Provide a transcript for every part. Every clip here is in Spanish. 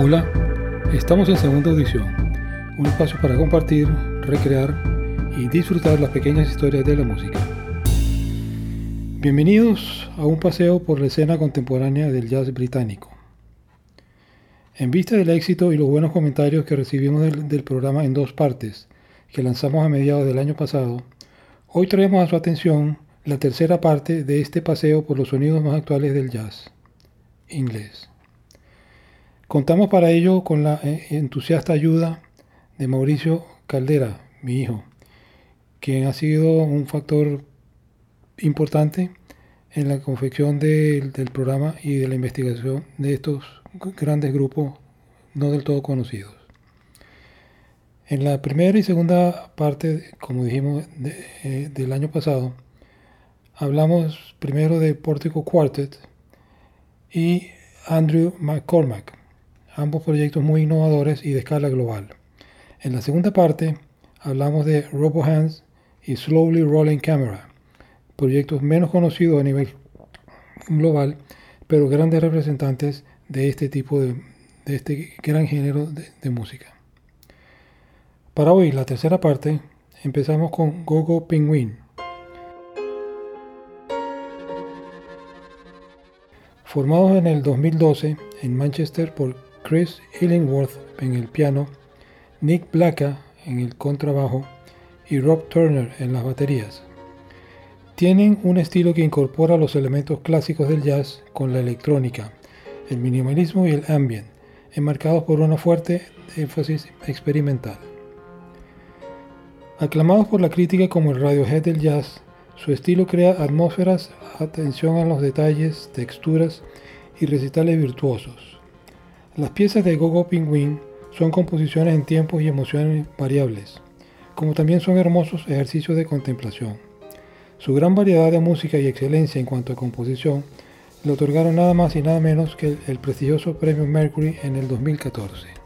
Hola, estamos en segunda audición, un espacio para compartir, recrear y disfrutar las pequeñas historias de la música. Bienvenidos a un paseo por la escena contemporánea del jazz británico. En vista del éxito y los buenos comentarios que recibimos del, programa en dos partes, que lanzamos a mediados del año pasado, hoy traemos a su atención la tercera parte de este paseo por los sonidos más actuales del jazz, inglés. Contamos para ello con la eh, entusiasta ayuda de Mauricio Caldera, mi hijo, quien ha sido un factor importante en la confección del programa y de la investigación de estos grandes grupos no del todo conocidos. En la primera y segunda parte, como dijimos eh, del año pasado, hablamos primero de Portico Quartet y Andrew McCormack, ambos proyectos muy innovadores y de escala global. En la segunda parte hablamos de Robo Hands y Slowly Rolling Camera, proyectos menos conocidos a nivel global, pero grandes representantes de este tipo de, este gran género de, música. Para hoy, la tercera parte, empezamos con Gogo Penguin. Formados en el 2012 en Manchester por Chris Illingworth en el piano, Nick Blacka en el contrabajo y Rob Turner en las baterías. Tienen un estilo que incorpora los elementos clásicos del jazz con la electrónica, el minimalismo y el ambient, enmarcados por una fuerte énfasis experimental. Aclamados por la crítica como el Radiohead del jazz, su estilo crea atmósferas, atención a los detalles, texturas y recitales virtuosos. Las piezas de Gogo Penguin son composiciones en tiempos y emociones variables, como también son hermosos ejercicios de contemplación. Su gran variedad de música y excelencia en cuanto a composición le otorgaron nada más y nada menos que el prestigioso premio Mercury en el 2014.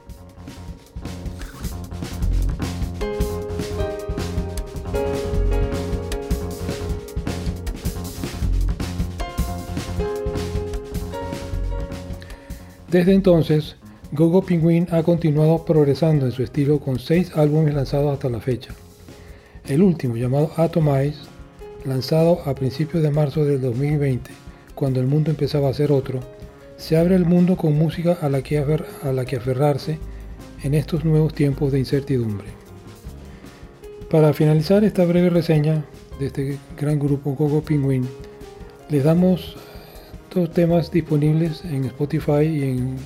Desde entonces, Gogo Penguin ha continuado progresando en su estilo con seis álbumes lanzados hasta la fecha. El último, llamado Atomize, lanzado a principios de marzo del 2020, cuando el mundo empezaba a ser otro, se abre el mundo con música a la que, a la que aferrarse en estos nuevos tiempos de incertidumbre. Para finalizar esta breve reseña de este gran grupo Gogo Penguin, les damos dos temas disponibles en Spotify y en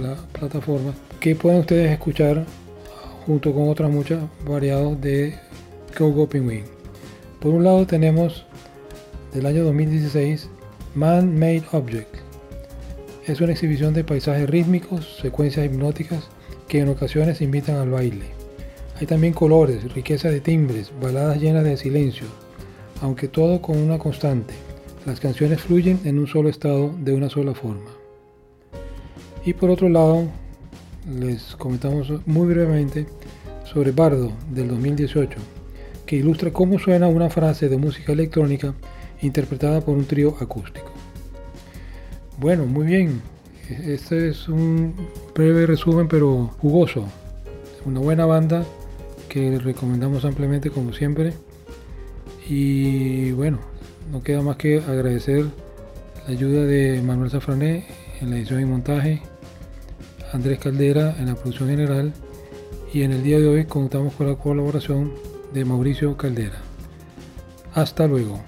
la plataforma que pueden ustedes escuchar junto con otras muchas variados de Gogo Penguin. Por un lado tenemos del año 2016 Man-Made Object. Es una exhibición de paisajes rítmicos, secuencias hipnóticas que en ocasiones invitan al baile. Hay también colores, riqueza de timbres, baladas llenas de silencio, aunque todo con una constante. Las canciones fluyen en un solo estado, de una sola forma. Y por otro lado, les comentamos muy brevemente sobre Bardo del 2018, que ilustra cómo suena una frase de música electrónica interpretada por un trío acústico. Bueno, muy bien. Este es un breve resumen, pero jugoso. Una buena banda que recomendamos ampliamente como siempre. Y bueno, no queda más que agradecer la ayuda de Manuel Zafrané en la edición y montaje, Andrés Caldera en la producción general y en el día de hoy contamos con la colaboración de Mauricio Caldera. Hasta luego.